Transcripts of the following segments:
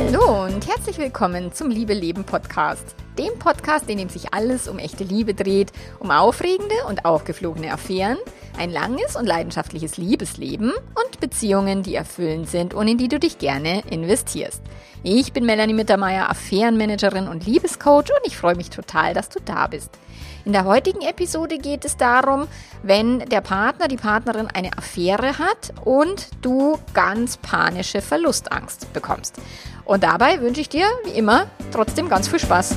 Hallo und herzlich willkommen zum Liebe Leben Podcast. Dem Podcast, in dem sich alles um echte Liebe dreht, um aufregende und aufgeflogene Affären, ein langes und leidenschaftliches Liebesleben und Beziehungen, die erfüllend sind und in die du dich gerne investierst. Ich bin Melanie Mittermeier, Affärenmanagerin und Liebescoach und ich freue mich total, dass du da bist. In der heutigen Episode geht es darum, wenn der Partner, die Partnerin eine Affäre hat und du ganz panische Verlustangst bekommst. Und dabei wünsche ich dir, wie immer, trotzdem ganz viel Spaß.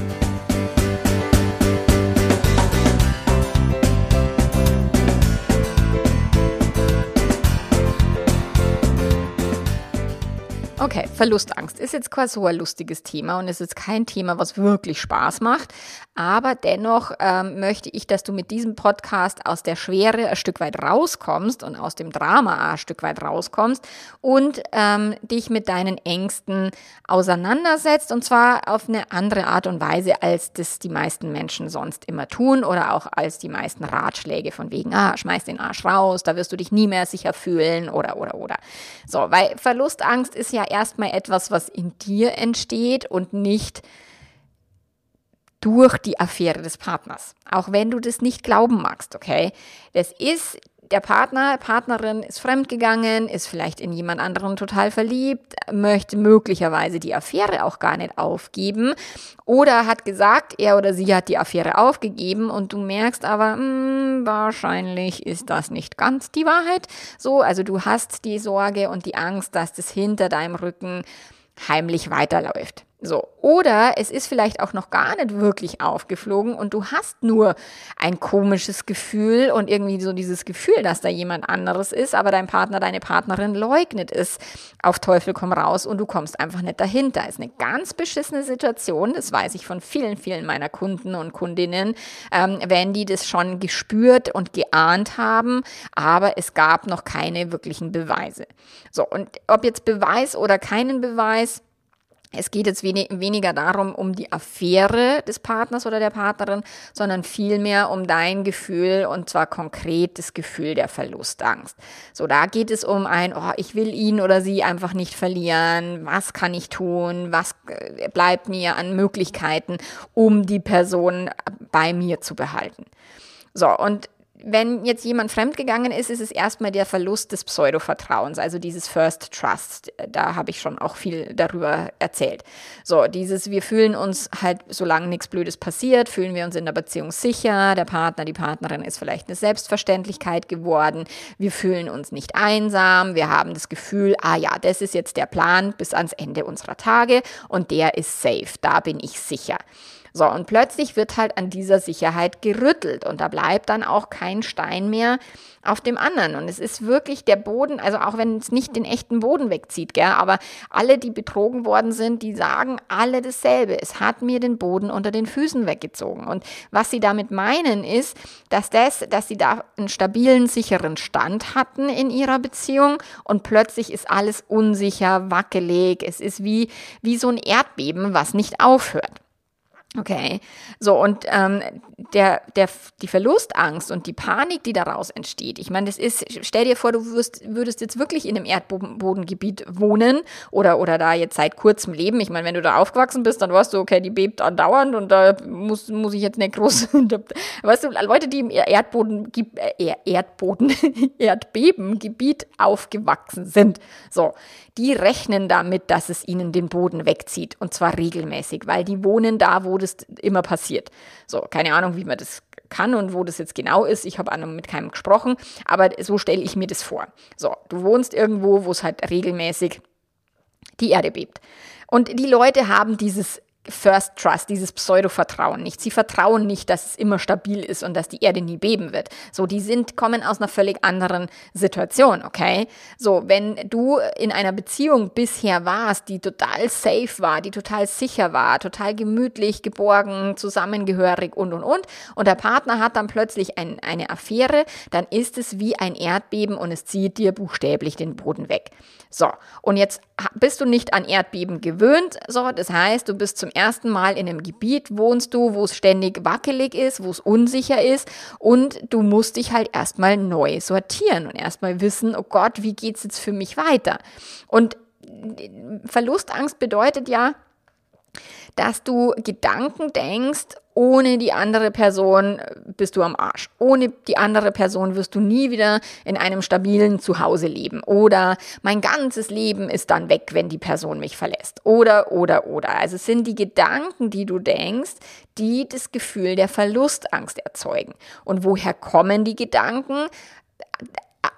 Okay, Verlustangst ist jetzt quasi so ein lustiges Thema und es ist kein Thema, was wirklich Spaß macht. Aber dennoch ähm, möchte ich, dass du mit diesem Podcast aus der Schwere ein Stück weit rauskommst und aus dem Drama ein Stück weit rauskommst und ähm, dich mit deinen Ängsten auseinandersetzt und zwar auf eine andere Art und Weise, als das die meisten Menschen sonst immer tun oder auch als die meisten Ratschläge von wegen, ah, schmeiß den Arsch raus, da wirst du dich nie mehr sicher fühlen oder, oder, oder. So, weil Verlustangst ist ja erstmal etwas, was in dir entsteht und nicht durch die Affäre des Partners. Auch wenn du das nicht glauben magst, okay? Das ist der Partner, Partnerin ist fremdgegangen, ist vielleicht in jemand anderen total verliebt, möchte möglicherweise die Affäre auch gar nicht aufgeben oder hat gesagt, er oder sie hat die Affäre aufgegeben und du merkst aber, mh, hm, wahrscheinlich ist das nicht ganz die Wahrheit. So, also du hast die Sorge und die Angst, dass das hinter deinem Rücken heimlich weiterläuft. So. Oder es ist vielleicht auch noch gar nicht wirklich aufgeflogen und du hast nur ein komisches Gefühl und irgendwie so dieses Gefühl, dass da jemand anderes ist, aber dein Partner, deine Partnerin leugnet es auf Teufel komm raus und du kommst einfach nicht dahinter. Ist eine ganz beschissene Situation, das weiß ich von vielen, vielen meiner Kunden und Kundinnen, ähm, wenn die das schon gespürt und geahnt haben, aber es gab noch keine wirklichen Beweise. So, und ob jetzt Beweis oder keinen Beweis, es geht jetzt wenig, weniger darum, um die Affäre des Partners oder der Partnerin, sondern vielmehr um dein Gefühl und zwar konkret das Gefühl der Verlustangst. So, da geht es um ein, oh, ich will ihn oder sie einfach nicht verlieren. Was kann ich tun? Was äh, bleibt mir an Möglichkeiten, um die Person bei mir zu behalten? So, und wenn jetzt jemand fremdgegangen ist, ist es erstmal der Verlust des Pseudo-Vertrauens, also dieses First Trust. Da habe ich schon auch viel darüber erzählt. So, dieses, wir fühlen uns halt, solange nichts Blödes passiert, fühlen wir uns in der Beziehung sicher. Der Partner, die Partnerin ist vielleicht eine Selbstverständlichkeit geworden. Wir fühlen uns nicht einsam. Wir haben das Gefühl, ah ja, das ist jetzt der Plan bis ans Ende unserer Tage und der ist safe. Da bin ich sicher. So, und plötzlich wird halt an dieser Sicherheit gerüttelt und da bleibt dann auch kein Stein mehr auf dem anderen. Und es ist wirklich der Boden, also auch wenn es nicht den echten Boden wegzieht, gell, aber alle, die betrogen worden sind, die sagen alle dasselbe. Es hat mir den Boden unter den Füßen weggezogen. Und was sie damit meinen ist, dass das, dass sie da einen stabilen, sicheren Stand hatten in ihrer Beziehung und plötzlich ist alles unsicher, wackelig. Es ist wie, wie so ein Erdbeben, was nicht aufhört. Okay, so und ähm, der, der, die Verlustangst und die Panik, die daraus entsteht. Ich meine, das ist, stell dir vor, du würdest, würdest jetzt wirklich in einem Erdbodengebiet wohnen oder, oder da jetzt seit kurzem leben. Ich meine, wenn du da aufgewachsen bist, dann weißt du, okay, die bebt andauernd und da muss, muss ich jetzt nicht groß, weißt du, Leute, die im Erdboden, äh, Erdboden, Erdbebengebiet aufgewachsen sind, so, die rechnen damit, dass es ihnen den Boden wegzieht und zwar regelmäßig, weil die wohnen da, wo das immer passiert. So, keine Ahnung, wie man das kann und wo das jetzt genau ist. Ich habe mit keinem gesprochen, aber so stelle ich mir das vor. So, du wohnst irgendwo, wo es halt regelmäßig die Erde bebt. Und die Leute haben dieses First Trust, dieses Pseudo-Vertrauen nicht. Sie vertrauen nicht, dass es immer stabil ist und dass die Erde nie beben wird. So, die sind, kommen aus einer völlig anderen Situation, okay? So, wenn du in einer Beziehung bisher warst, die total safe war, die total sicher war, total gemütlich, geborgen, zusammengehörig und, und, und, und der Partner hat dann plötzlich ein, eine Affäre, dann ist es wie ein Erdbeben und es zieht dir buchstäblich den Boden weg. So, und jetzt bist du nicht an Erdbeben gewöhnt, so, das heißt, du bist zum ersten Mal in einem Gebiet wohnst du, wo es ständig wackelig ist, wo es unsicher ist und du musst dich halt erstmal neu sortieren und erstmal wissen, oh Gott, wie geht's jetzt für mich weiter? Und Verlustangst bedeutet ja, dass du Gedanken denkst, ohne die andere Person bist du am Arsch. Ohne die andere Person wirst du nie wieder in einem stabilen Zuhause leben. Oder mein ganzes Leben ist dann weg, wenn die Person mich verlässt. Oder, oder, oder. Also es sind die Gedanken, die du denkst, die das Gefühl der Verlustangst erzeugen. Und woher kommen die Gedanken?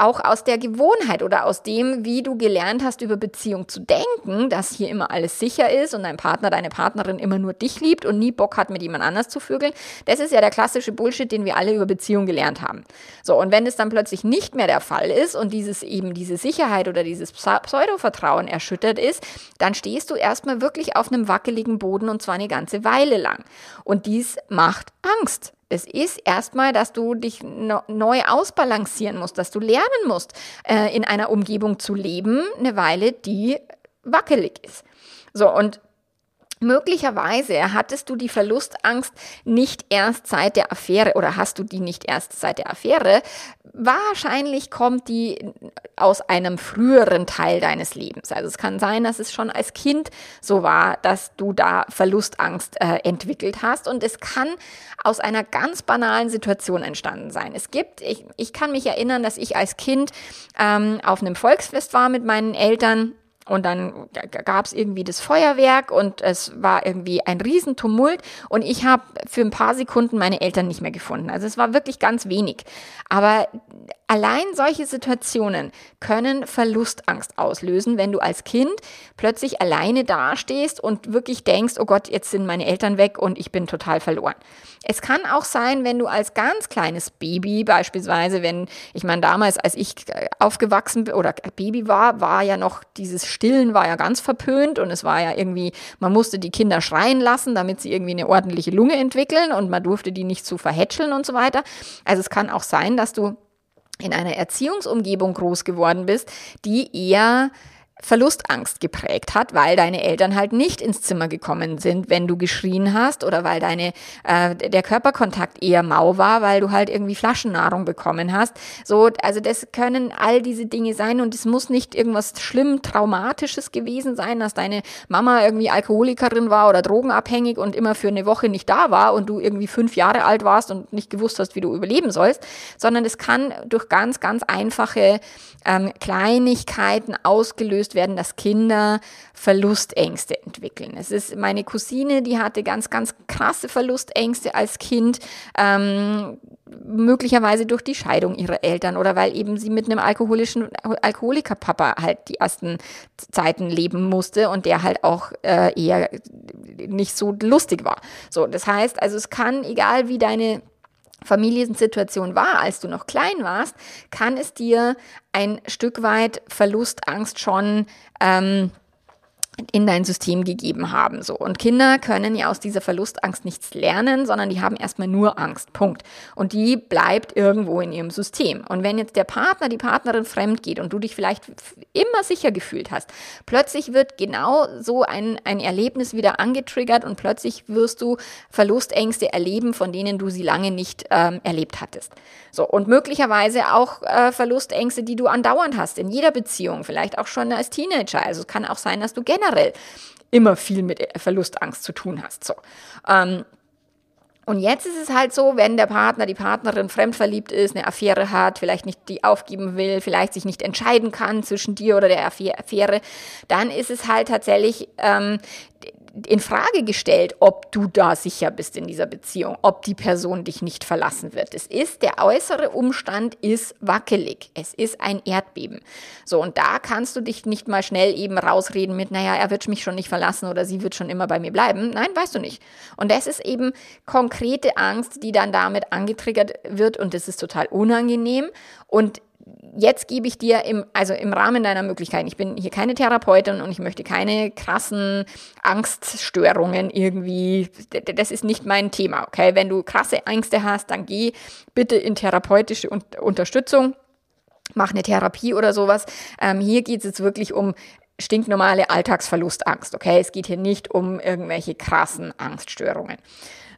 Auch aus der Gewohnheit oder aus dem, wie du gelernt hast, über Beziehung zu denken, dass hier immer alles sicher ist und dein Partner, deine Partnerin immer nur dich liebt und nie Bock hat, mit jemand anders zu vögeln. Das ist ja der klassische Bullshit, den wir alle über Beziehung gelernt haben. So, und wenn es dann plötzlich nicht mehr der Fall ist und dieses eben diese Sicherheit oder dieses Pseudo-Vertrauen erschüttert ist, dann stehst du erstmal wirklich auf einem wackeligen Boden und zwar eine ganze Weile lang. Und dies macht Angst. Es ist erstmal, dass du dich neu ausbalancieren musst, dass du lernen musst, äh, in einer Umgebung zu leben, eine Weile, die wackelig ist. So, und Möglicherweise hattest du die Verlustangst nicht erst seit der Affäre oder hast du die nicht erst seit der Affäre. Wahrscheinlich kommt die aus einem früheren Teil deines Lebens. Also es kann sein, dass es schon als Kind so war, dass du da Verlustangst äh, entwickelt hast und es kann aus einer ganz banalen Situation entstanden sein. Es gibt, ich, ich kann mich erinnern, dass ich als Kind ähm, auf einem Volksfest war mit meinen Eltern und dann gab es irgendwie das Feuerwerk und es war irgendwie ein Riesentumult und ich habe für ein paar Sekunden meine Eltern nicht mehr gefunden. Also es war wirklich ganz wenig. Aber allein solche Situationen können Verlustangst auslösen, wenn du als Kind plötzlich alleine dastehst und wirklich denkst, oh Gott, jetzt sind meine Eltern weg und ich bin total verloren. Es kann auch sein, wenn du als ganz kleines Baby, beispielsweise, wenn, ich meine, damals, als ich aufgewachsen oder Baby war, war ja noch dieses Stillen war ja ganz verpönt und es war ja irgendwie, man musste die Kinder schreien lassen, damit sie irgendwie eine ordentliche Lunge entwickeln und man durfte die nicht zu verhätscheln und so weiter. Also es kann auch sein, dass du in einer Erziehungsumgebung groß geworden bist, die eher Verlustangst geprägt hat, weil deine Eltern halt nicht ins Zimmer gekommen sind, wenn du geschrien hast oder weil deine äh, der Körperkontakt eher mau war, weil du halt irgendwie Flaschennahrung bekommen hast. So, also das können all diese Dinge sein und es muss nicht irgendwas schlimm traumatisches gewesen sein, dass deine Mama irgendwie Alkoholikerin war oder drogenabhängig und immer für eine Woche nicht da war und du irgendwie fünf Jahre alt warst und nicht gewusst hast, wie du überleben sollst, sondern es kann durch ganz ganz einfache ähm, Kleinigkeiten ausgelöst werden, dass Kinder Verlustängste entwickeln. Es ist meine Cousine, die hatte ganz, ganz krasse Verlustängste als Kind. Ähm, möglicherweise durch die Scheidung ihrer Eltern oder weil eben sie mit einem alkoholischen Alkoholikerpapa halt die ersten Zeiten leben musste und der halt auch äh, eher nicht so lustig war. So, das heißt, also es kann, egal wie deine Familiensituation war, als du noch klein warst, kann es dir ein Stück weit Verlustangst schon ähm, in dein System gegeben haben. So. Und Kinder können ja aus dieser Verlustangst nichts lernen, sondern die haben erstmal nur Angst. Punkt. Und die bleibt irgendwo in ihrem System. Und wenn jetzt der Partner, die Partnerin fremd geht und du dich vielleicht immer sicher gefühlt hast, plötzlich wird genau so ein, ein Erlebnis wieder angetriggert und plötzlich wirst du Verlustängste erleben, von denen du sie lange nicht ähm, erlebt hattest. So. Und möglicherweise auch äh, Verlustängste, die du andauernd hast, in jeder Beziehung, vielleicht auch schon als Teenager. Also es kann auch sein, dass du generell generell immer viel mit Verlustangst zu tun hast. So. Ähm, und jetzt ist es halt so, wenn der Partner, die Partnerin fremdverliebt ist, eine Affäre hat, vielleicht nicht die aufgeben will, vielleicht sich nicht entscheiden kann zwischen dir oder der Affäre, dann ist es halt tatsächlich ähm, in Frage gestellt, ob du da sicher bist in dieser Beziehung, ob die Person dich nicht verlassen wird. Es ist, der äußere Umstand ist wackelig. Es ist ein Erdbeben. So, und da kannst du dich nicht mal schnell eben rausreden mit, naja, er wird mich schon nicht verlassen oder sie wird schon immer bei mir bleiben. Nein, weißt du nicht. Und das ist eben konkrete Angst, die dann damit angetriggert wird und das ist total unangenehm. Und jetzt gebe ich dir im, also im Rahmen deiner Möglichkeiten, ich bin hier keine Therapeutin und ich möchte keine krassen Angststörungen irgendwie, das ist nicht mein Thema, okay? Wenn du krasse Ängste hast, dann geh bitte in therapeutische Unterstützung, mach eine Therapie oder sowas. Ähm, hier geht es jetzt wirklich um stinknormale Alltagsverlustangst, okay? Es geht hier nicht um irgendwelche krassen Angststörungen.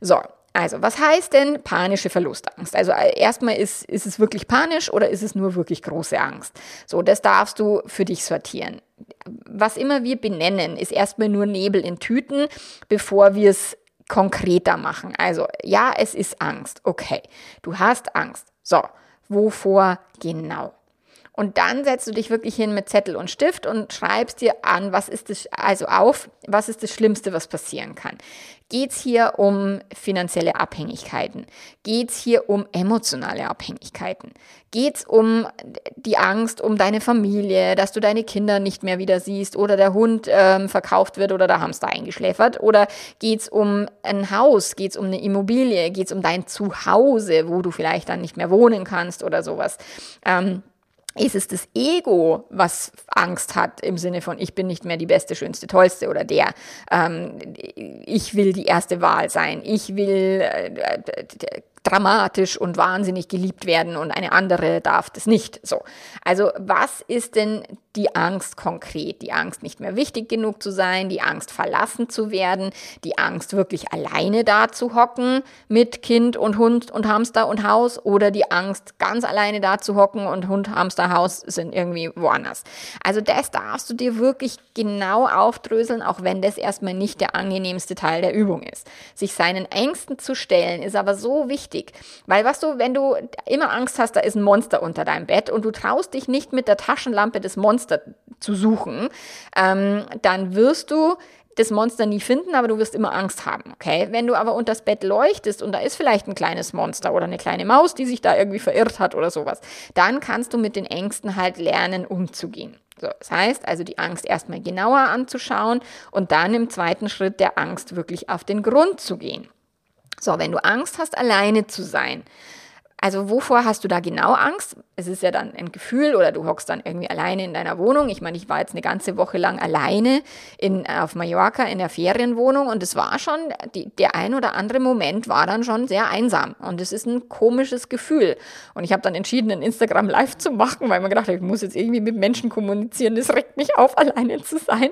So, also was heißt denn panische Verlustangst? Also äh, erstmal ist, ist es wirklich panisch oder ist es nur wirklich große Angst? So, das darfst du für dich sortieren. Was immer wir benennen, ist erstmal nur Nebel in Tüten, bevor wir es konkreter machen. Also ja, es ist Angst. Okay, du hast Angst. So, wovor genau? Und dann setzt du dich wirklich hin mit Zettel und Stift und schreibst dir an, was ist das, also auf, was ist das Schlimmste, was passieren kann. Geht es hier um finanzielle Abhängigkeiten? Geht es hier um emotionale Abhängigkeiten? Geht es um die Angst um deine Familie, dass du deine Kinder nicht mehr wieder siehst oder der Hund ähm, verkauft wird oder der Hamster eingeschläfert? Oder geht es um ein Haus? Geht es um eine Immobilie? Geht es um dein Zuhause, wo du vielleicht dann nicht mehr wohnen kannst oder sowas? Ähm, ist es das Ego, was Angst hat im Sinne von, ich bin nicht mehr die beste, schönste, tollste oder der, ähm, ich will die erste Wahl sein, ich will äh, dramatisch und wahnsinnig geliebt werden und eine andere darf das nicht. So. Also was ist denn die Angst konkret? Die Angst, nicht mehr wichtig genug zu sein, die Angst, verlassen zu werden, die Angst, wirklich alleine da zu hocken mit Kind und Hund und Hamster und Haus oder die Angst, ganz alleine da zu hocken und Hund, Hamster, Haus sind irgendwie woanders. Also das darfst du dir wirklich genau aufdröseln, auch wenn das erstmal nicht der angenehmste Teil der Übung ist. Sich seinen Ängsten zu stellen, ist aber so wichtig wichtig. Weil was du, wenn du immer Angst hast, da ist ein Monster unter deinem Bett und du traust dich nicht mit der Taschenlampe das Monster zu suchen, ähm, dann wirst du das Monster nie finden, aber du wirst immer Angst haben, okay? Wenn du aber unter das Bett leuchtest und da ist vielleicht ein kleines Monster oder eine kleine Maus, die sich da irgendwie verirrt hat oder sowas, dann kannst du mit den Ängsten halt lernen, umzugehen. So, das heißt also die Angst erstmal genauer anzuschauen und dann im zweiten Schritt der Angst wirklich auf den Grund zu gehen. So, wenn du Angst hast, alleine zu sein, also wovor hast du da genau Angst? Es ist ja dann ein Gefühl oder du hockst dann irgendwie alleine in deiner Wohnung. Ich meine, ich war jetzt eine ganze Woche lang alleine in, auf Mallorca in der Ferienwohnung und es war schon, die, der ein oder andere Moment war dann schon sehr einsam und es ist ein komisches Gefühl. Und ich habe dann entschieden, ein Instagram live zu machen, weil man gedacht hat, ich muss jetzt irgendwie mit Menschen kommunizieren. Das regt mich auf, alleine zu sein.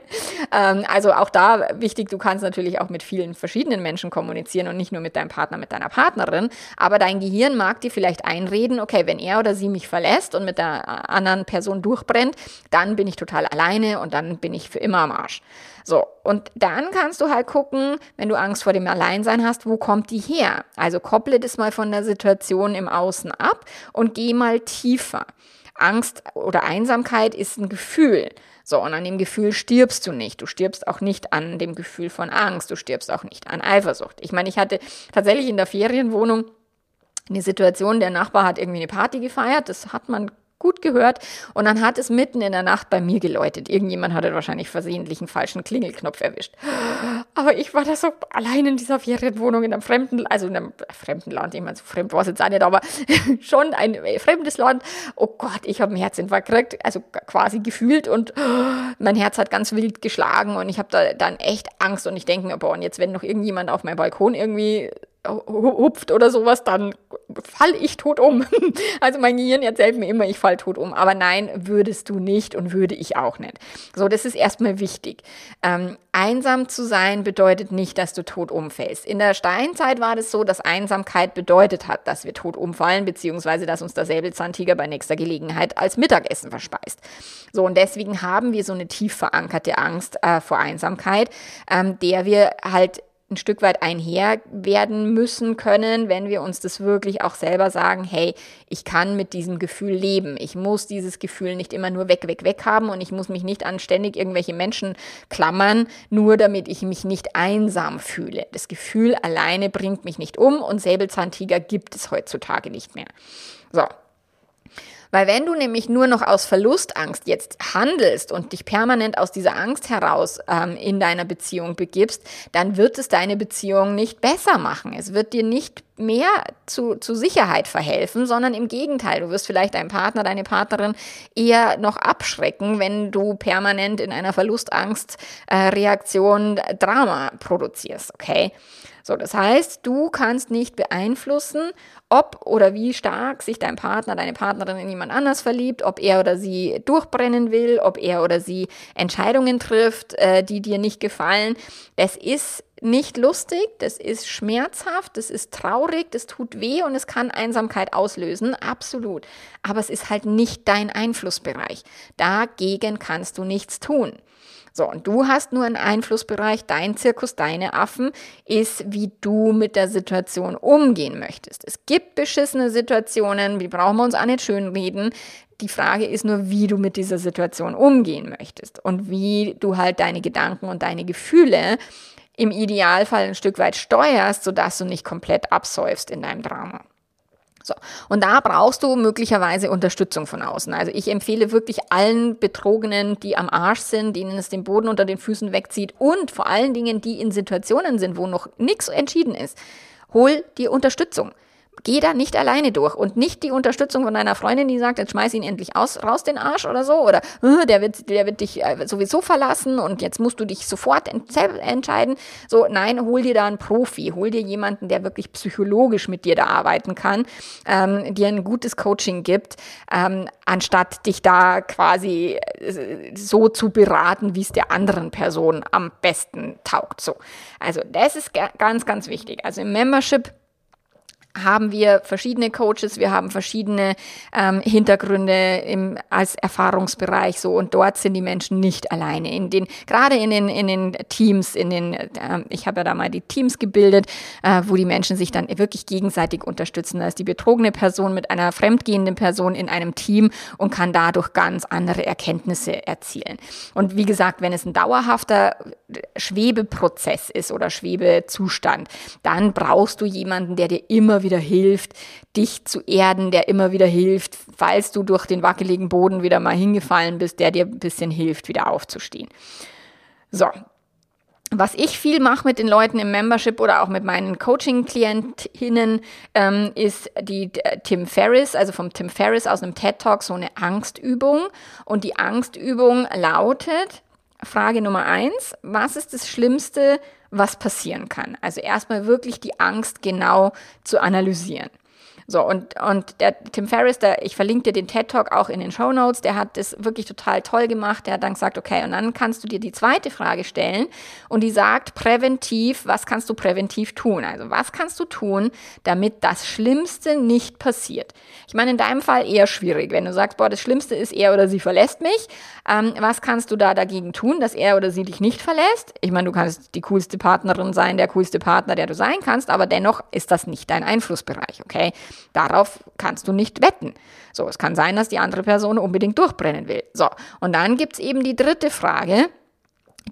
Ähm, also auch da wichtig, du kannst natürlich auch mit vielen verschiedenen Menschen kommunizieren und nicht nur mit deinem Partner, mit deiner Partnerin. Aber dein Gehirn mag dir vielleicht einreden, okay, wenn er oder sie mich verlässt und mit der anderen Person durchbrennt, dann bin ich total alleine und dann bin ich für immer am Arsch. So, und dann kannst du halt gucken, wenn du Angst vor dem Alleinsein hast, wo kommt die her? Also kopple das mal von der Situation im Außen ab und geh mal tiefer. Angst oder Einsamkeit ist ein Gefühl. So, und an dem Gefühl stirbst du nicht. Du stirbst auch nicht an dem Gefühl von Angst. Du stirbst auch nicht an Eifersucht. Ich meine, ich hatte tatsächlich in der Ferienwohnung eine Situation, der Nachbar hat irgendwie eine Party gefeiert, das hat man gut gehört und dann hat es mitten in der Nacht bei mir geläutet. Irgendjemand hatte wahrscheinlich versehentlich einen falschen Klingelknopf erwischt. Aber ich war da so allein in dieser Ferienwohnung in einem fremden, also in einem fremden Land, ich meine, so fremd war es jetzt auch nicht, aber schon ein fremdes Land. Oh Gott, ich habe einen Herzinfarkt gekriegt, also quasi gefühlt und mein Herz hat ganz wild geschlagen und ich habe da dann echt Angst und ich denke mir, boah, und jetzt wenn noch irgendjemand auf meinem Balkon irgendwie hupft oder sowas, dann fall ich tot um. Also mein Gehirn erzählt mir immer, ich fall tot um. Aber nein, würdest du nicht und würde ich auch nicht. So, das ist erstmal wichtig. Ähm, einsam zu sein bedeutet nicht, dass du tot umfällst. In der Steinzeit war das so, dass Einsamkeit bedeutet hat, dass wir tot umfallen, beziehungsweise dass uns der Säbelzahntiger bei nächster Gelegenheit als Mittagessen verspeist. So, und deswegen haben wir so eine tief verankerte Angst äh, vor Einsamkeit, ähm, der wir halt ein Stück weit einher werden müssen können, wenn wir uns das wirklich auch selber sagen, hey, ich kann mit diesem Gefühl leben. Ich muss dieses Gefühl nicht immer nur weg, weg, weg haben und ich muss mich nicht anständig irgendwelche Menschen klammern, nur damit ich mich nicht einsam fühle. Das Gefühl alleine bringt mich nicht um und Säbelzahntiger gibt es heutzutage nicht mehr. So, weil wenn du nämlich nur noch aus Verlustangst jetzt handelst und dich permanent aus dieser Angst heraus ähm, in deiner Beziehung begibst, dann wird es deine Beziehung nicht besser machen. Es wird dir nicht mehr zu, zu Sicherheit verhelfen, sondern im Gegenteil, du wirst vielleicht deinen Partner, deine Partnerin eher noch abschrecken, wenn du permanent in einer Verlustangst-Reaktion äh, Drama produzierst, okay? So, das heißt, du kannst nicht beeinflussen, ob oder wie stark sich dein Partner, deine Partnerin in jemand anders verliebt, ob er oder sie durchbrennen will, ob er oder sie Entscheidungen trifft, äh, die dir nicht gefallen. Das ist nicht lustig, das ist schmerzhaft, das ist traurig, das tut weh und es kann Einsamkeit auslösen, absolut. Aber es ist halt nicht dein Einflussbereich. Dagegen kannst du nichts tun. So, und du hast nur einen Einflussbereich, dein Zirkus, deine Affen, ist, wie du mit der Situation umgehen möchtest. Es gibt beschissene Situationen, die brauchen wir uns auch nicht schönreden. Die Frage ist nur, wie du mit dieser Situation umgehen möchtest und wie du halt deine Gedanken und deine Gefühle im Idealfall ein Stück weit steuerst, sodass du nicht komplett absäufst in deinem Drama. So. Und da brauchst du möglicherweise Unterstützung von außen. Also ich empfehle wirklich allen Betrogenen, die am Arsch sind, denen es den Boden unter den Füßen wegzieht und vor allen Dingen, die in Situationen sind, wo noch nichts entschieden ist, hol dir Unterstützung. Geh da nicht alleine durch und nicht die Unterstützung von deiner Freundin, die sagt, jetzt schmeiß ihn endlich aus, raus den Arsch oder so oder äh, der wird, der wird dich äh, sowieso verlassen und jetzt musst du dich sofort ent entscheiden. So, nein, hol dir da einen Profi, hol dir jemanden, der wirklich psychologisch mit dir da arbeiten kann, ähm, dir ein gutes Coaching gibt, ähm, anstatt dich da quasi äh, so zu beraten, wie es der anderen Person am besten taugt. So, also das ist ganz, ganz wichtig. Also im Membership haben wir verschiedene Coaches, wir haben verschiedene ähm, Hintergründe im, als Erfahrungsbereich so und dort sind die Menschen nicht alleine. In den gerade in den in den Teams, in den äh, ich habe ja da mal die Teams gebildet, äh, wo die Menschen sich dann wirklich gegenseitig unterstützen. Da ist die betrogene Person mit einer fremdgehenden Person in einem Team und kann dadurch ganz andere Erkenntnisse erzielen. Und wie gesagt, wenn es ein dauerhafter Schwebeprozess ist oder Schwebezustand, dann brauchst du jemanden, der dir immer wieder hilft, dich zu erden, der immer wieder hilft, falls du durch den wackeligen Boden wieder mal hingefallen bist, der dir ein bisschen hilft, wieder aufzustehen. So. Was ich viel mache mit den Leuten im Membership oder auch mit meinen Coaching-Klientinnen, ähm, ist die äh, Tim Ferriss, also vom Tim Ferriss aus einem TED Talk, so eine Angstübung. Und die Angstübung lautet, Frage Nummer eins, was ist das Schlimmste, was passieren kann. Also erstmal wirklich die Angst genau zu analysieren. So, und, und der Tim Ferriss, der, ich verlinke dir den TED Talk auch in den Show Notes, der hat das wirklich total toll gemacht. Der hat dann gesagt, okay, und dann kannst du dir die zweite Frage stellen und die sagt präventiv, was kannst du präventiv tun? Also, was kannst du tun, damit das Schlimmste nicht passiert? Ich meine, in deinem Fall eher schwierig, wenn du sagst, boah, das Schlimmste ist er oder sie verlässt mich. Ähm, was kannst du da dagegen tun, dass er oder sie dich nicht verlässt? Ich meine, du kannst die coolste Partnerin sein, der coolste Partner, der du sein kannst, aber dennoch ist das nicht dein Einflussbereich, okay? Darauf kannst du nicht wetten. So, es kann sein, dass die andere Person unbedingt durchbrennen will. So, und dann gibt's eben die dritte Frage,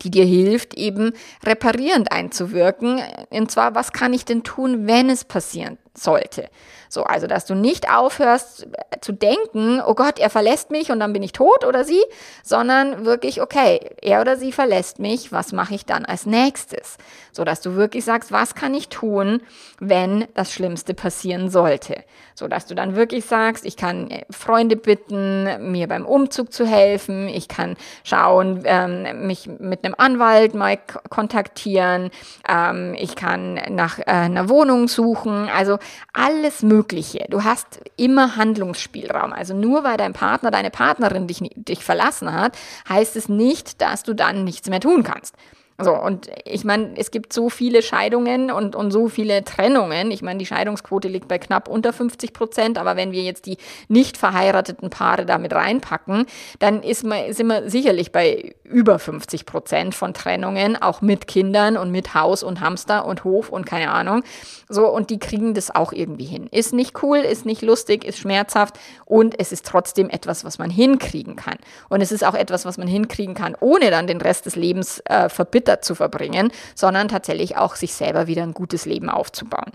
die dir hilft, eben reparierend einzuwirken. Und zwar, was kann ich denn tun, wenn es passieren sollte? So, also, dass du nicht aufhörst äh, zu denken, oh Gott, er verlässt mich und dann bin ich tot oder sie, sondern wirklich, okay, er oder sie verlässt mich, was mache ich dann als nächstes? So, dass du wirklich sagst, was kann ich tun, wenn das Schlimmste passieren sollte? So, dass du dann wirklich sagst, ich kann äh, Freunde bitten, mir beim Umzug zu helfen, ich kann schauen, ähm, mich mit einem Anwalt mal kontaktieren, ähm, ich kann nach äh, einer Wohnung suchen, also alles mögliche. Du hast immer Handlungsspielraum. Also nur weil dein Partner, deine Partnerin dich, dich verlassen hat, heißt es nicht, dass du dann nichts mehr tun kannst. So, und ich meine, es gibt so viele Scheidungen und, und so viele Trennungen. Ich meine, die Scheidungsquote liegt bei knapp unter 50 Prozent, aber wenn wir jetzt die nicht verheirateten Paare damit reinpacken, dann ist man, sind wir sicherlich bei über 50 Prozent von Trennungen, auch mit Kindern und mit Haus und Hamster und Hof und keine Ahnung. So, und die kriegen das auch irgendwie hin. Ist nicht cool, ist nicht lustig, ist schmerzhaft und es ist trotzdem etwas, was man hinkriegen kann. Und es ist auch etwas, was man hinkriegen kann, ohne dann den Rest des Lebens äh, verbittert Computer zu verbringen, sondern tatsächlich auch sich selber wieder ein gutes Leben aufzubauen.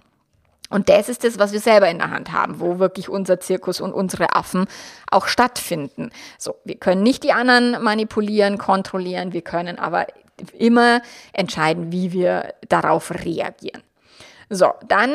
Und das ist das, was wir selber in der Hand haben, wo wirklich unser Zirkus und unsere Affen auch stattfinden. So, wir können nicht die anderen manipulieren, kontrollieren, wir können aber immer entscheiden, wie wir darauf reagieren. So, dann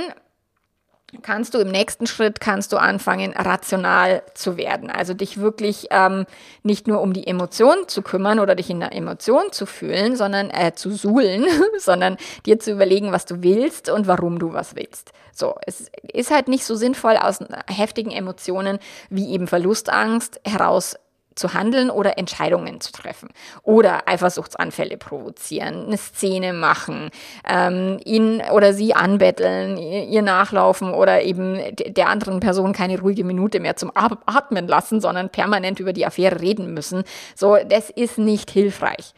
kannst du im nächsten Schritt kannst du anfangen rational zu werden. Also dich wirklich ähm, nicht nur um die Emotion zu kümmern oder dich in der Emotion zu fühlen sondern äh, zu suhlen sondern dir zu überlegen was du willst und warum du was willst. So es ist halt nicht so sinnvoll aus heftigen Emotionen wie eben Verlustangst heraus zu handeln oder Entscheidungen zu treffen oder Eifersuchtsanfälle provozieren, eine Szene machen, ähm, ihn oder sie anbetteln, ihr nachlaufen oder eben der anderen Person keine ruhige Minute mehr zum Atmen lassen, sondern permanent über die Affäre reden müssen. So, das ist nicht hilfreich.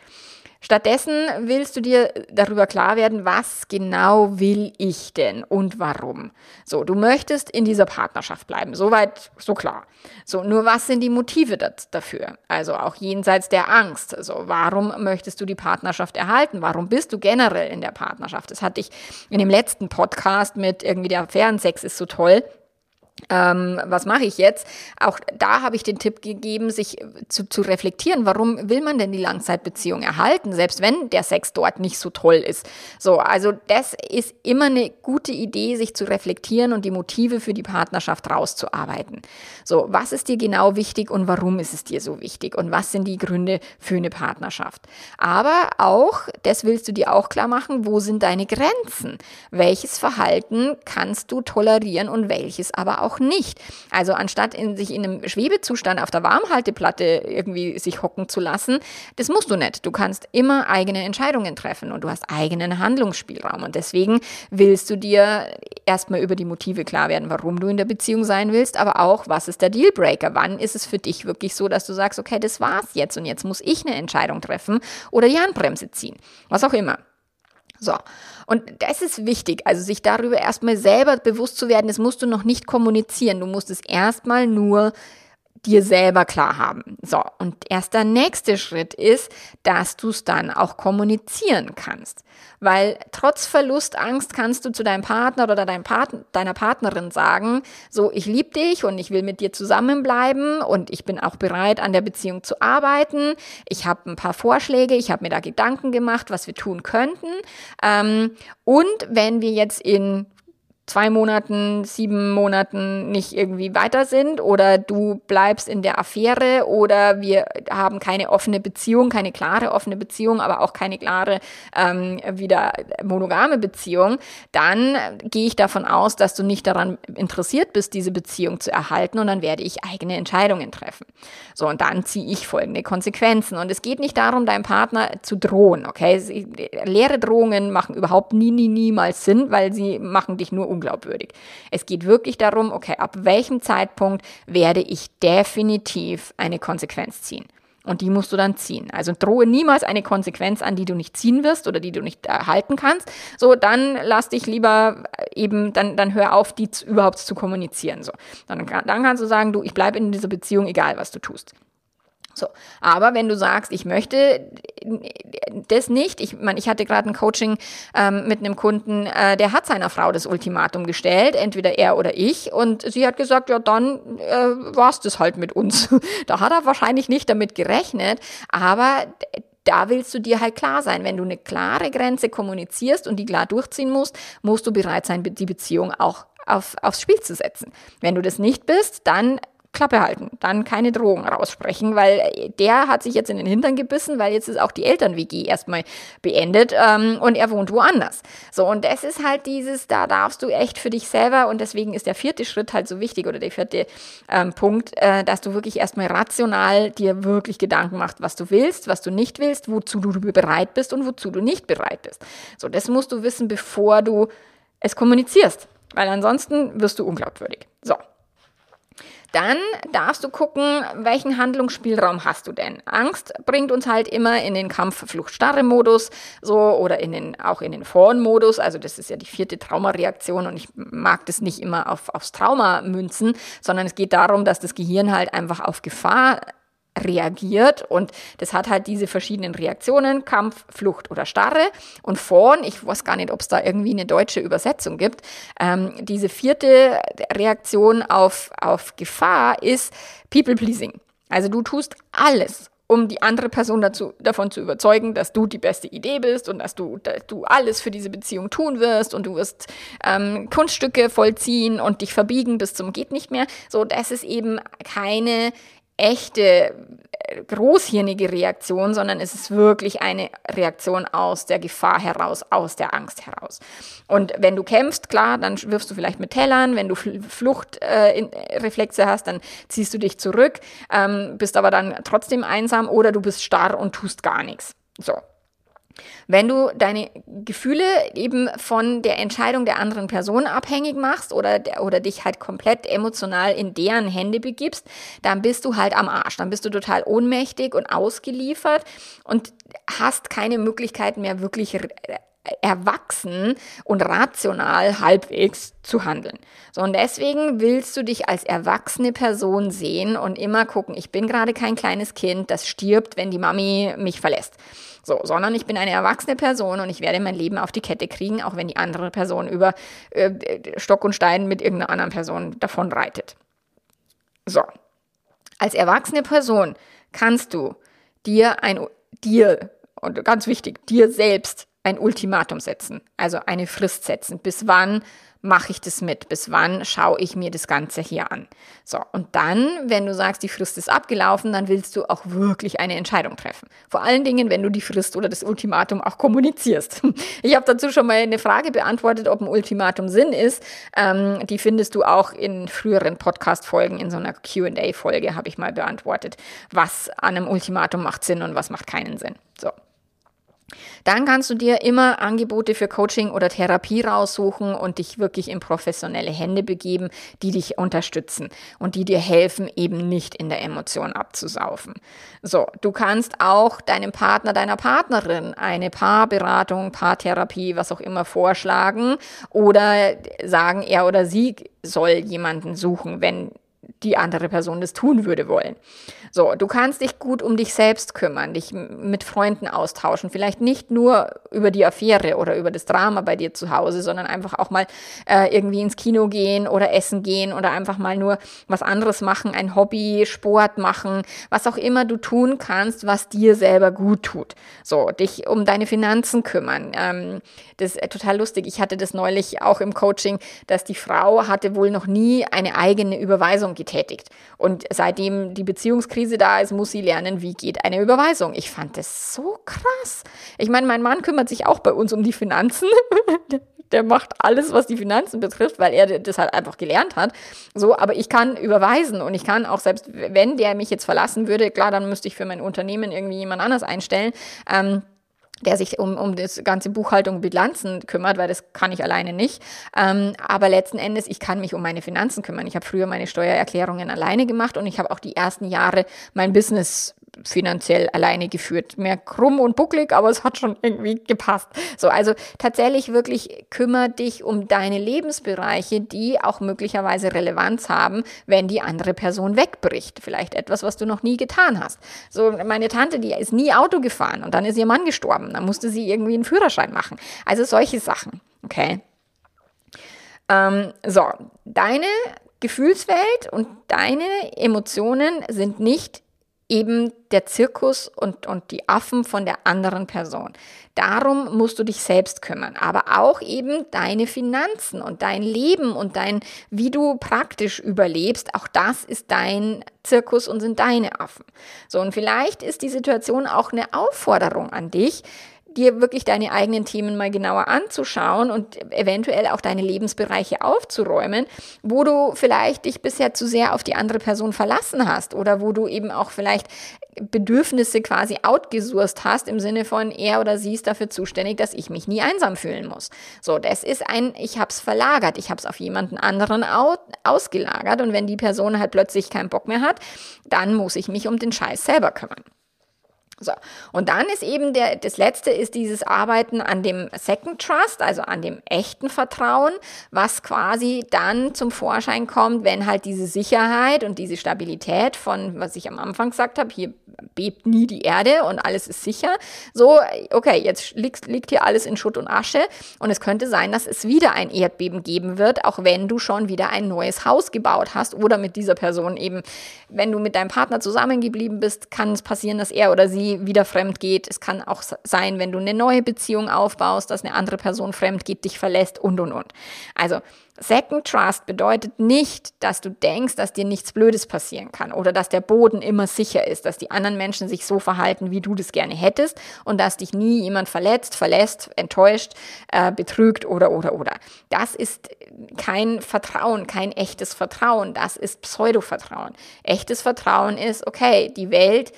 Stattdessen willst du dir darüber klar werden, was genau will ich denn und warum. So, du möchtest in dieser Partnerschaft bleiben. Soweit, so klar. So, nur was sind die Motive dafür? Also auch jenseits der Angst. So, warum möchtest du die Partnerschaft erhalten? Warum bist du generell in der Partnerschaft? Das hatte ich in dem letzten Podcast mit irgendwie der Affärensex ist so toll ähm, was mache ich jetzt? Auch da habe ich den Tipp gegeben, sich zu, zu reflektieren, warum will man denn die Langzeitbeziehung erhalten, selbst wenn der Sex dort nicht so toll ist. So, also das ist immer eine gute Idee, sich zu reflektieren und die Motive für die Partnerschaft rauszuarbeiten. So, was ist dir genau wichtig und warum ist es dir so wichtig und was sind die Gründe für eine Partnerschaft? Aber auch, das willst du dir auch klar machen, wo sind deine Grenzen? Welches Verhalten kannst du tolerieren und welches aber auch nicht. Also anstatt in, sich in einem Schwebezustand auf der Warmhalteplatte irgendwie sich hocken zu lassen, das musst du nicht. Du kannst immer eigene Entscheidungen treffen und du hast eigenen Handlungsspielraum. Und deswegen willst du dir erstmal über die Motive klar werden, warum du in der Beziehung sein willst, aber auch, was ist der Dealbreaker? Wann ist es für dich wirklich so, dass du sagst, okay, das war's jetzt und jetzt muss ich eine Entscheidung treffen oder die Handbremse ziehen? Was auch immer. So. Und das ist wichtig, also sich darüber erstmal selber bewusst zu werden, das musst du noch nicht kommunizieren. Du musst es erstmal nur dir selber klar haben. So, und erst der nächste Schritt ist, dass du es dann auch kommunizieren kannst. Weil trotz Verlustangst kannst du zu deinem Partner oder deinem Part deiner Partnerin sagen, so, ich liebe dich und ich will mit dir zusammenbleiben und ich bin auch bereit, an der Beziehung zu arbeiten. Ich habe ein paar Vorschläge, ich habe mir da Gedanken gemacht, was wir tun könnten. Ähm, und wenn wir jetzt in zwei Monaten, sieben Monaten nicht irgendwie weiter sind oder du bleibst in der Affäre oder wir haben keine offene Beziehung, keine klare offene Beziehung, aber auch keine klare ähm, wieder monogame Beziehung, dann gehe ich davon aus, dass du nicht daran interessiert bist, diese Beziehung zu erhalten und dann werde ich eigene Entscheidungen treffen. So, und dann ziehe ich folgende Konsequenzen. Und es geht nicht darum, deinem Partner zu drohen, okay? Leere Drohungen machen überhaupt nie, nie, niemals Sinn, weil sie machen dich nur unglaubwürdig. Es geht wirklich darum, okay, ab welchem Zeitpunkt werde ich definitiv eine Konsequenz ziehen. Und die musst du dann ziehen. Also drohe niemals eine Konsequenz an, die du nicht ziehen wirst oder die du nicht erhalten kannst. So, dann lass dich lieber eben, dann, dann hör auf, die überhaupt zu kommunizieren. So, dann, dann kannst du sagen, du, ich bleibe in dieser Beziehung, egal was du tust. So, aber wenn du sagst, ich möchte das nicht, ich meine, ich hatte gerade ein Coaching ähm, mit einem Kunden, äh, der hat seiner Frau das Ultimatum gestellt, entweder er oder ich, und sie hat gesagt, ja, dann äh, war's das halt mit uns. da hat er wahrscheinlich nicht damit gerechnet, aber da willst du dir halt klar sein. Wenn du eine klare Grenze kommunizierst und die klar durchziehen musst, musst du bereit sein, die Beziehung auch auf, aufs Spiel zu setzen. Wenn du das nicht bist, dann Klappe halten, dann keine Drohungen raussprechen, weil der hat sich jetzt in den Hintern gebissen, weil jetzt ist auch die Eltern-WG erstmal beendet ähm, und er wohnt woanders. So, und das ist halt dieses, da darfst du echt für dich selber und deswegen ist der vierte Schritt halt so wichtig oder der vierte ähm, Punkt, äh, dass du wirklich erstmal rational dir wirklich Gedanken machst, was du willst, was du nicht willst, wozu du bereit bist und wozu du nicht bereit bist. So, das musst du wissen, bevor du es kommunizierst, weil ansonsten wirst du unglaubwürdig. So, dann darfst du gucken, welchen Handlungsspielraum hast du denn? Angst bringt uns halt immer in den Kampf, Flucht, Starre Modus, so, oder in den, auch in den Fawn-Modus. Also das ist ja die vierte Traumareaktion und ich mag das nicht immer auf, aufs Trauma münzen, sondern es geht darum, dass das Gehirn halt einfach auf Gefahr reagiert und das hat halt diese verschiedenen Reaktionen, Kampf, Flucht oder Starre und vorn, ich weiß gar nicht, ob es da irgendwie eine deutsche Übersetzung gibt, ähm, diese vierte Reaktion auf, auf Gefahr ist People-Pleasing. Also du tust alles, um die andere Person dazu, davon zu überzeugen, dass du die beste Idee bist und dass du, dass du alles für diese Beziehung tun wirst und du wirst ähm, Kunststücke vollziehen und dich verbiegen bis zum geht nicht mehr. So, das ist eben keine echte großhirnige Reaktion, sondern es ist wirklich eine Reaktion aus der Gefahr heraus, aus der Angst heraus. Und wenn du kämpfst, klar, dann wirfst du vielleicht mit Tellern. Wenn du Fluchtreflexe äh, hast, dann ziehst du dich zurück, ähm, bist aber dann trotzdem einsam oder du bist starr und tust gar nichts. So, wenn du deine Gefühle eben von der Entscheidung der anderen Person abhängig machst oder, oder dich halt komplett emotional in deren Hände begibst, dann bist du halt am Arsch. Dann bist du total ohnmächtig und ausgeliefert und hast keine Möglichkeit mehr wirklich erwachsen und rational halbwegs zu handeln. So, und deswegen willst du dich als erwachsene Person sehen und immer gucken, ich bin gerade kein kleines Kind, das stirbt, wenn die Mami mich verlässt. So, sondern ich bin eine erwachsene Person und ich werde mein Leben auf die Kette kriegen, auch wenn die andere Person über äh, Stock und Stein mit irgendeiner anderen Person davon reitet. So. Als erwachsene Person kannst du dir ein, dir, und ganz wichtig, dir selbst ein Ultimatum setzen, also eine Frist setzen. Bis wann mache ich das mit? Bis wann schaue ich mir das Ganze hier an? So, und dann, wenn du sagst, die Frist ist abgelaufen, dann willst du auch wirklich eine Entscheidung treffen. Vor allen Dingen, wenn du die Frist oder das Ultimatum auch kommunizierst. Ich habe dazu schon mal eine Frage beantwortet, ob ein Ultimatum Sinn ist. Ähm, die findest du auch in früheren Podcast-Folgen, in so einer QA-Folge habe ich mal beantwortet, was an einem Ultimatum macht Sinn und was macht keinen Sinn. So. Dann kannst du dir immer Angebote für Coaching oder Therapie raussuchen und dich wirklich in professionelle Hände begeben, die dich unterstützen und die dir helfen, eben nicht in der Emotion abzusaufen. So, du kannst auch deinem Partner, deiner Partnerin eine Paarberatung, Paartherapie, was auch immer vorschlagen oder sagen, er oder sie soll jemanden suchen, wenn die andere Person das tun würde wollen. So, du kannst dich gut um dich selbst kümmern, dich mit Freunden austauschen, vielleicht nicht nur über die Affäre oder über das Drama bei dir zu Hause, sondern einfach auch mal äh, irgendwie ins Kino gehen oder essen gehen oder einfach mal nur was anderes machen, ein Hobby, Sport machen, was auch immer du tun kannst, was dir selber gut tut. So, dich um deine Finanzen kümmern. Ähm, das ist total lustig. Ich hatte das neulich auch im Coaching, dass die Frau hatte wohl noch nie eine eigene Überweisung getätigt. Und seitdem die Beziehungskrise da ist, muss sie lernen, wie geht eine Überweisung. Ich fand das so krass. Ich meine, mein Mann kümmert sich auch bei uns um die Finanzen. der macht alles, was die Finanzen betrifft, weil er das halt einfach gelernt hat. So, aber ich kann überweisen und ich kann auch selbst, wenn der mich jetzt verlassen würde, klar, dann müsste ich für mein Unternehmen irgendwie jemand anders einstellen. Ähm, der sich um, um das ganze Buchhaltung Bilanzen kümmert, weil das kann ich alleine nicht. Ähm, aber letzten Endes, ich kann mich um meine Finanzen kümmern. Ich habe früher meine Steuererklärungen alleine gemacht und ich habe auch die ersten Jahre mein Business finanziell alleine geführt. Mehr krumm und bucklig, aber es hat schon irgendwie gepasst. So, also tatsächlich wirklich kümmere dich um deine Lebensbereiche, die auch möglicherweise Relevanz haben, wenn die andere Person wegbricht. Vielleicht etwas, was du noch nie getan hast. So, meine Tante, die ist nie Auto gefahren und dann ist ihr Mann gestorben. Dann musste sie irgendwie einen Führerschein machen. Also solche Sachen. Okay. Ähm, so, deine Gefühlswelt und deine Emotionen sind nicht eben der Zirkus und, und die Affen von der anderen Person. Darum musst du dich selbst kümmern, aber auch eben deine Finanzen und dein Leben und dein, wie du praktisch überlebst, auch das ist dein Zirkus und sind deine Affen. So, und vielleicht ist die Situation auch eine Aufforderung an dich, dir wirklich deine eigenen Themen mal genauer anzuschauen und eventuell auch deine Lebensbereiche aufzuräumen, wo du vielleicht dich bisher zu sehr auf die andere Person verlassen hast oder wo du eben auch vielleicht Bedürfnisse quasi outgesourced hast im Sinne von er oder sie ist dafür zuständig, dass ich mich nie einsam fühlen muss. So, das ist ein ich habe es verlagert, ich habe es auf jemanden anderen ausgelagert und wenn die Person halt plötzlich keinen Bock mehr hat, dann muss ich mich um den Scheiß selber kümmern. So. Und dann ist eben der, das letzte ist dieses Arbeiten an dem Second Trust, also an dem echten Vertrauen, was quasi dann zum Vorschein kommt, wenn halt diese Sicherheit und diese Stabilität von, was ich am Anfang gesagt habe, hier bebt nie die Erde und alles ist sicher. So, okay, jetzt liegt, liegt hier alles in Schutt und Asche und es könnte sein, dass es wieder ein Erdbeben geben wird, auch wenn du schon wieder ein neues Haus gebaut hast oder mit dieser Person eben, wenn du mit deinem Partner zusammengeblieben bist, kann es passieren, dass er oder sie sie wieder fremd geht. Es kann auch sein, wenn du eine neue Beziehung aufbaust, dass eine andere Person fremd geht, dich verlässt und, und, und. Also Second Trust bedeutet nicht, dass du denkst, dass dir nichts Blödes passieren kann oder dass der Boden immer sicher ist, dass die anderen Menschen sich so verhalten, wie du das gerne hättest und dass dich nie jemand verletzt, verlässt, enttäuscht, äh, betrügt oder oder oder. Das ist kein Vertrauen, kein echtes Vertrauen, das ist Pseudo-Vertrauen. Echtes Vertrauen ist, okay, die Welt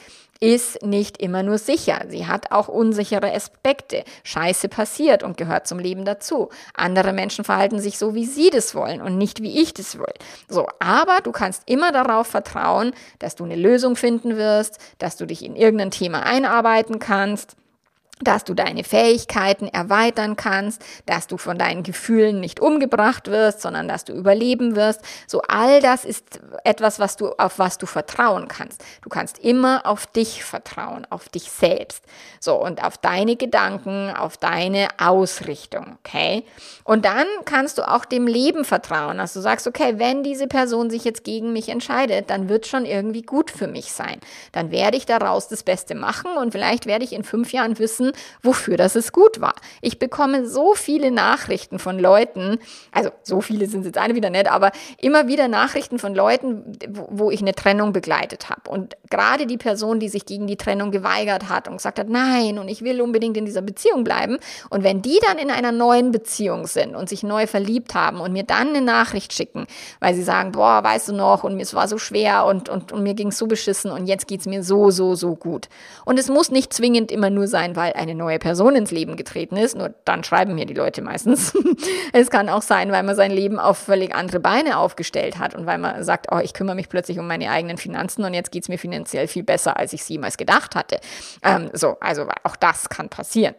ist nicht immer nur sicher. Sie hat auch unsichere Aspekte. Scheiße passiert und gehört zum Leben dazu. Andere Menschen verhalten sich so, wie sie das wollen und nicht wie ich das will. So, aber du kannst immer darauf vertrauen, dass du eine Lösung finden wirst, dass du dich in irgendein Thema einarbeiten kannst dass du deine Fähigkeiten erweitern kannst, dass du von deinen Gefühlen nicht umgebracht wirst, sondern dass du überleben wirst. So all das ist etwas, was du auf was du vertrauen kannst. Du kannst immer auf dich vertrauen, auf dich selbst. So und auf deine Gedanken, auf deine Ausrichtung, okay? Und dann kannst du auch dem Leben vertrauen, dass du sagst, okay, wenn diese Person sich jetzt gegen mich entscheidet, dann wird schon irgendwie gut für mich sein. Dann werde ich daraus das Beste machen und vielleicht werde ich in fünf Jahren wissen, wissen, wofür das es gut war. Ich bekomme so viele Nachrichten von Leuten, also so viele sind jetzt eine wieder nicht, aber immer wieder Nachrichten von Leuten, wo ich eine Trennung begleitet habe. Und gerade die Person, die sich gegen die Trennung geweigert hat und gesagt hat, nein, und ich will unbedingt in dieser Beziehung bleiben. Und wenn die dann in einer neuen Beziehung sind und sich neu verliebt haben und mir dann eine Nachricht schicken, weil sie sagen, boah, weißt du noch, und es war so schwer und, und, und mir ging es so beschissen und jetzt geht es mir so, so, so gut. Und es muss nicht zwingend immer nur sein, weil eine neue Person ins Leben getreten ist, nur dann schreiben mir die Leute meistens. es kann auch sein, weil man sein Leben auf völlig andere Beine aufgestellt hat und weil man sagt, oh, ich kümmere mich plötzlich um meine eigenen Finanzen und jetzt geht es mir finanziell viel besser, als ich es jemals gedacht hatte. Ähm, so, also auch das kann passieren.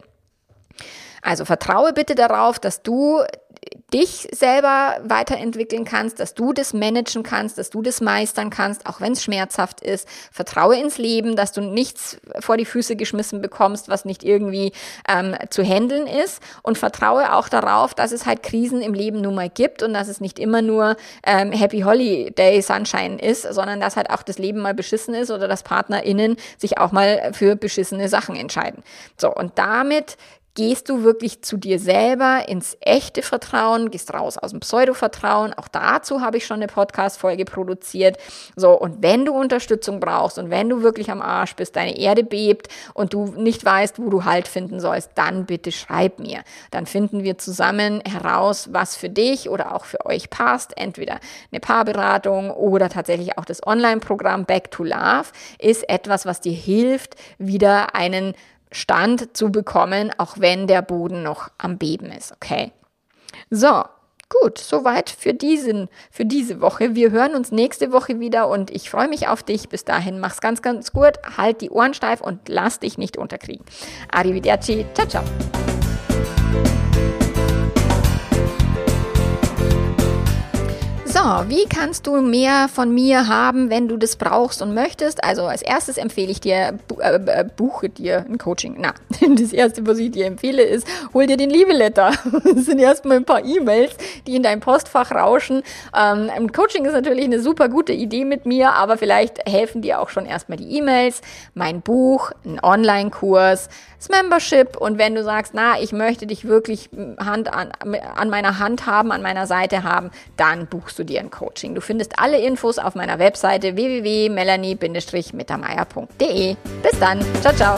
Also vertraue bitte darauf, dass du dich selber weiterentwickeln kannst, dass du das managen kannst, dass du das meistern kannst, auch wenn es schmerzhaft ist. Vertraue ins Leben, dass du nichts vor die Füße geschmissen bekommst, was nicht irgendwie ähm, zu handeln ist. Und vertraue auch darauf, dass es halt Krisen im Leben nun mal gibt und dass es nicht immer nur ähm, Happy Holiday Sunshine ist, sondern dass halt auch das Leben mal beschissen ist oder dass PartnerInnen sich auch mal für beschissene Sachen entscheiden. So, und damit gehst du wirklich zu dir selber ins echte Vertrauen, gehst raus aus dem Pseudo-Vertrauen. Auch dazu habe ich schon eine Podcast-Folge produziert. So, und wenn du Unterstützung brauchst und wenn du wirklich am Arsch bist, deine Erde bebt und du nicht weißt, wo du Halt finden sollst, dann bitte schreib mir. Dann finden wir zusammen heraus, was für dich oder auch für euch passt. Entweder eine Paarberatung oder tatsächlich auch das Online-Programm Back to Love ist etwas, was dir hilft, wieder einen Stand zu bekommen, auch wenn der Boden noch am Beben ist, okay? So, gut, soweit für diesen, für diese Woche. Wir hören uns nächste Woche wieder und ich freue mich auf dich. Bis dahin, mach's ganz, ganz gut, halt die Ohren steif und lass dich nicht unterkriegen. Arrivederci, ciao, ciao. So, wie kannst du mehr von mir haben, wenn du das brauchst und möchtest? Also als erstes empfehle ich dir, äh, äh, buche dir ein Coaching. Na, das erste, was ich dir empfehle, ist, hol dir den Liebeletter. Das sind erstmal ein paar E-Mails, die in dein Postfach rauschen. Ähm, ein Coaching ist natürlich eine super gute Idee mit mir, aber vielleicht helfen dir auch schon erstmal die E-Mails, mein Buch, ein Online-Kurs, das Membership und wenn du sagst, na, ich möchte dich wirklich Hand an, an meiner Hand haben, an meiner Seite haben, dann buchst du dir ein Coaching. Du findest alle Infos auf meiner Webseite www.melanie-mittermeier.de. Bis dann. Ciao, ciao.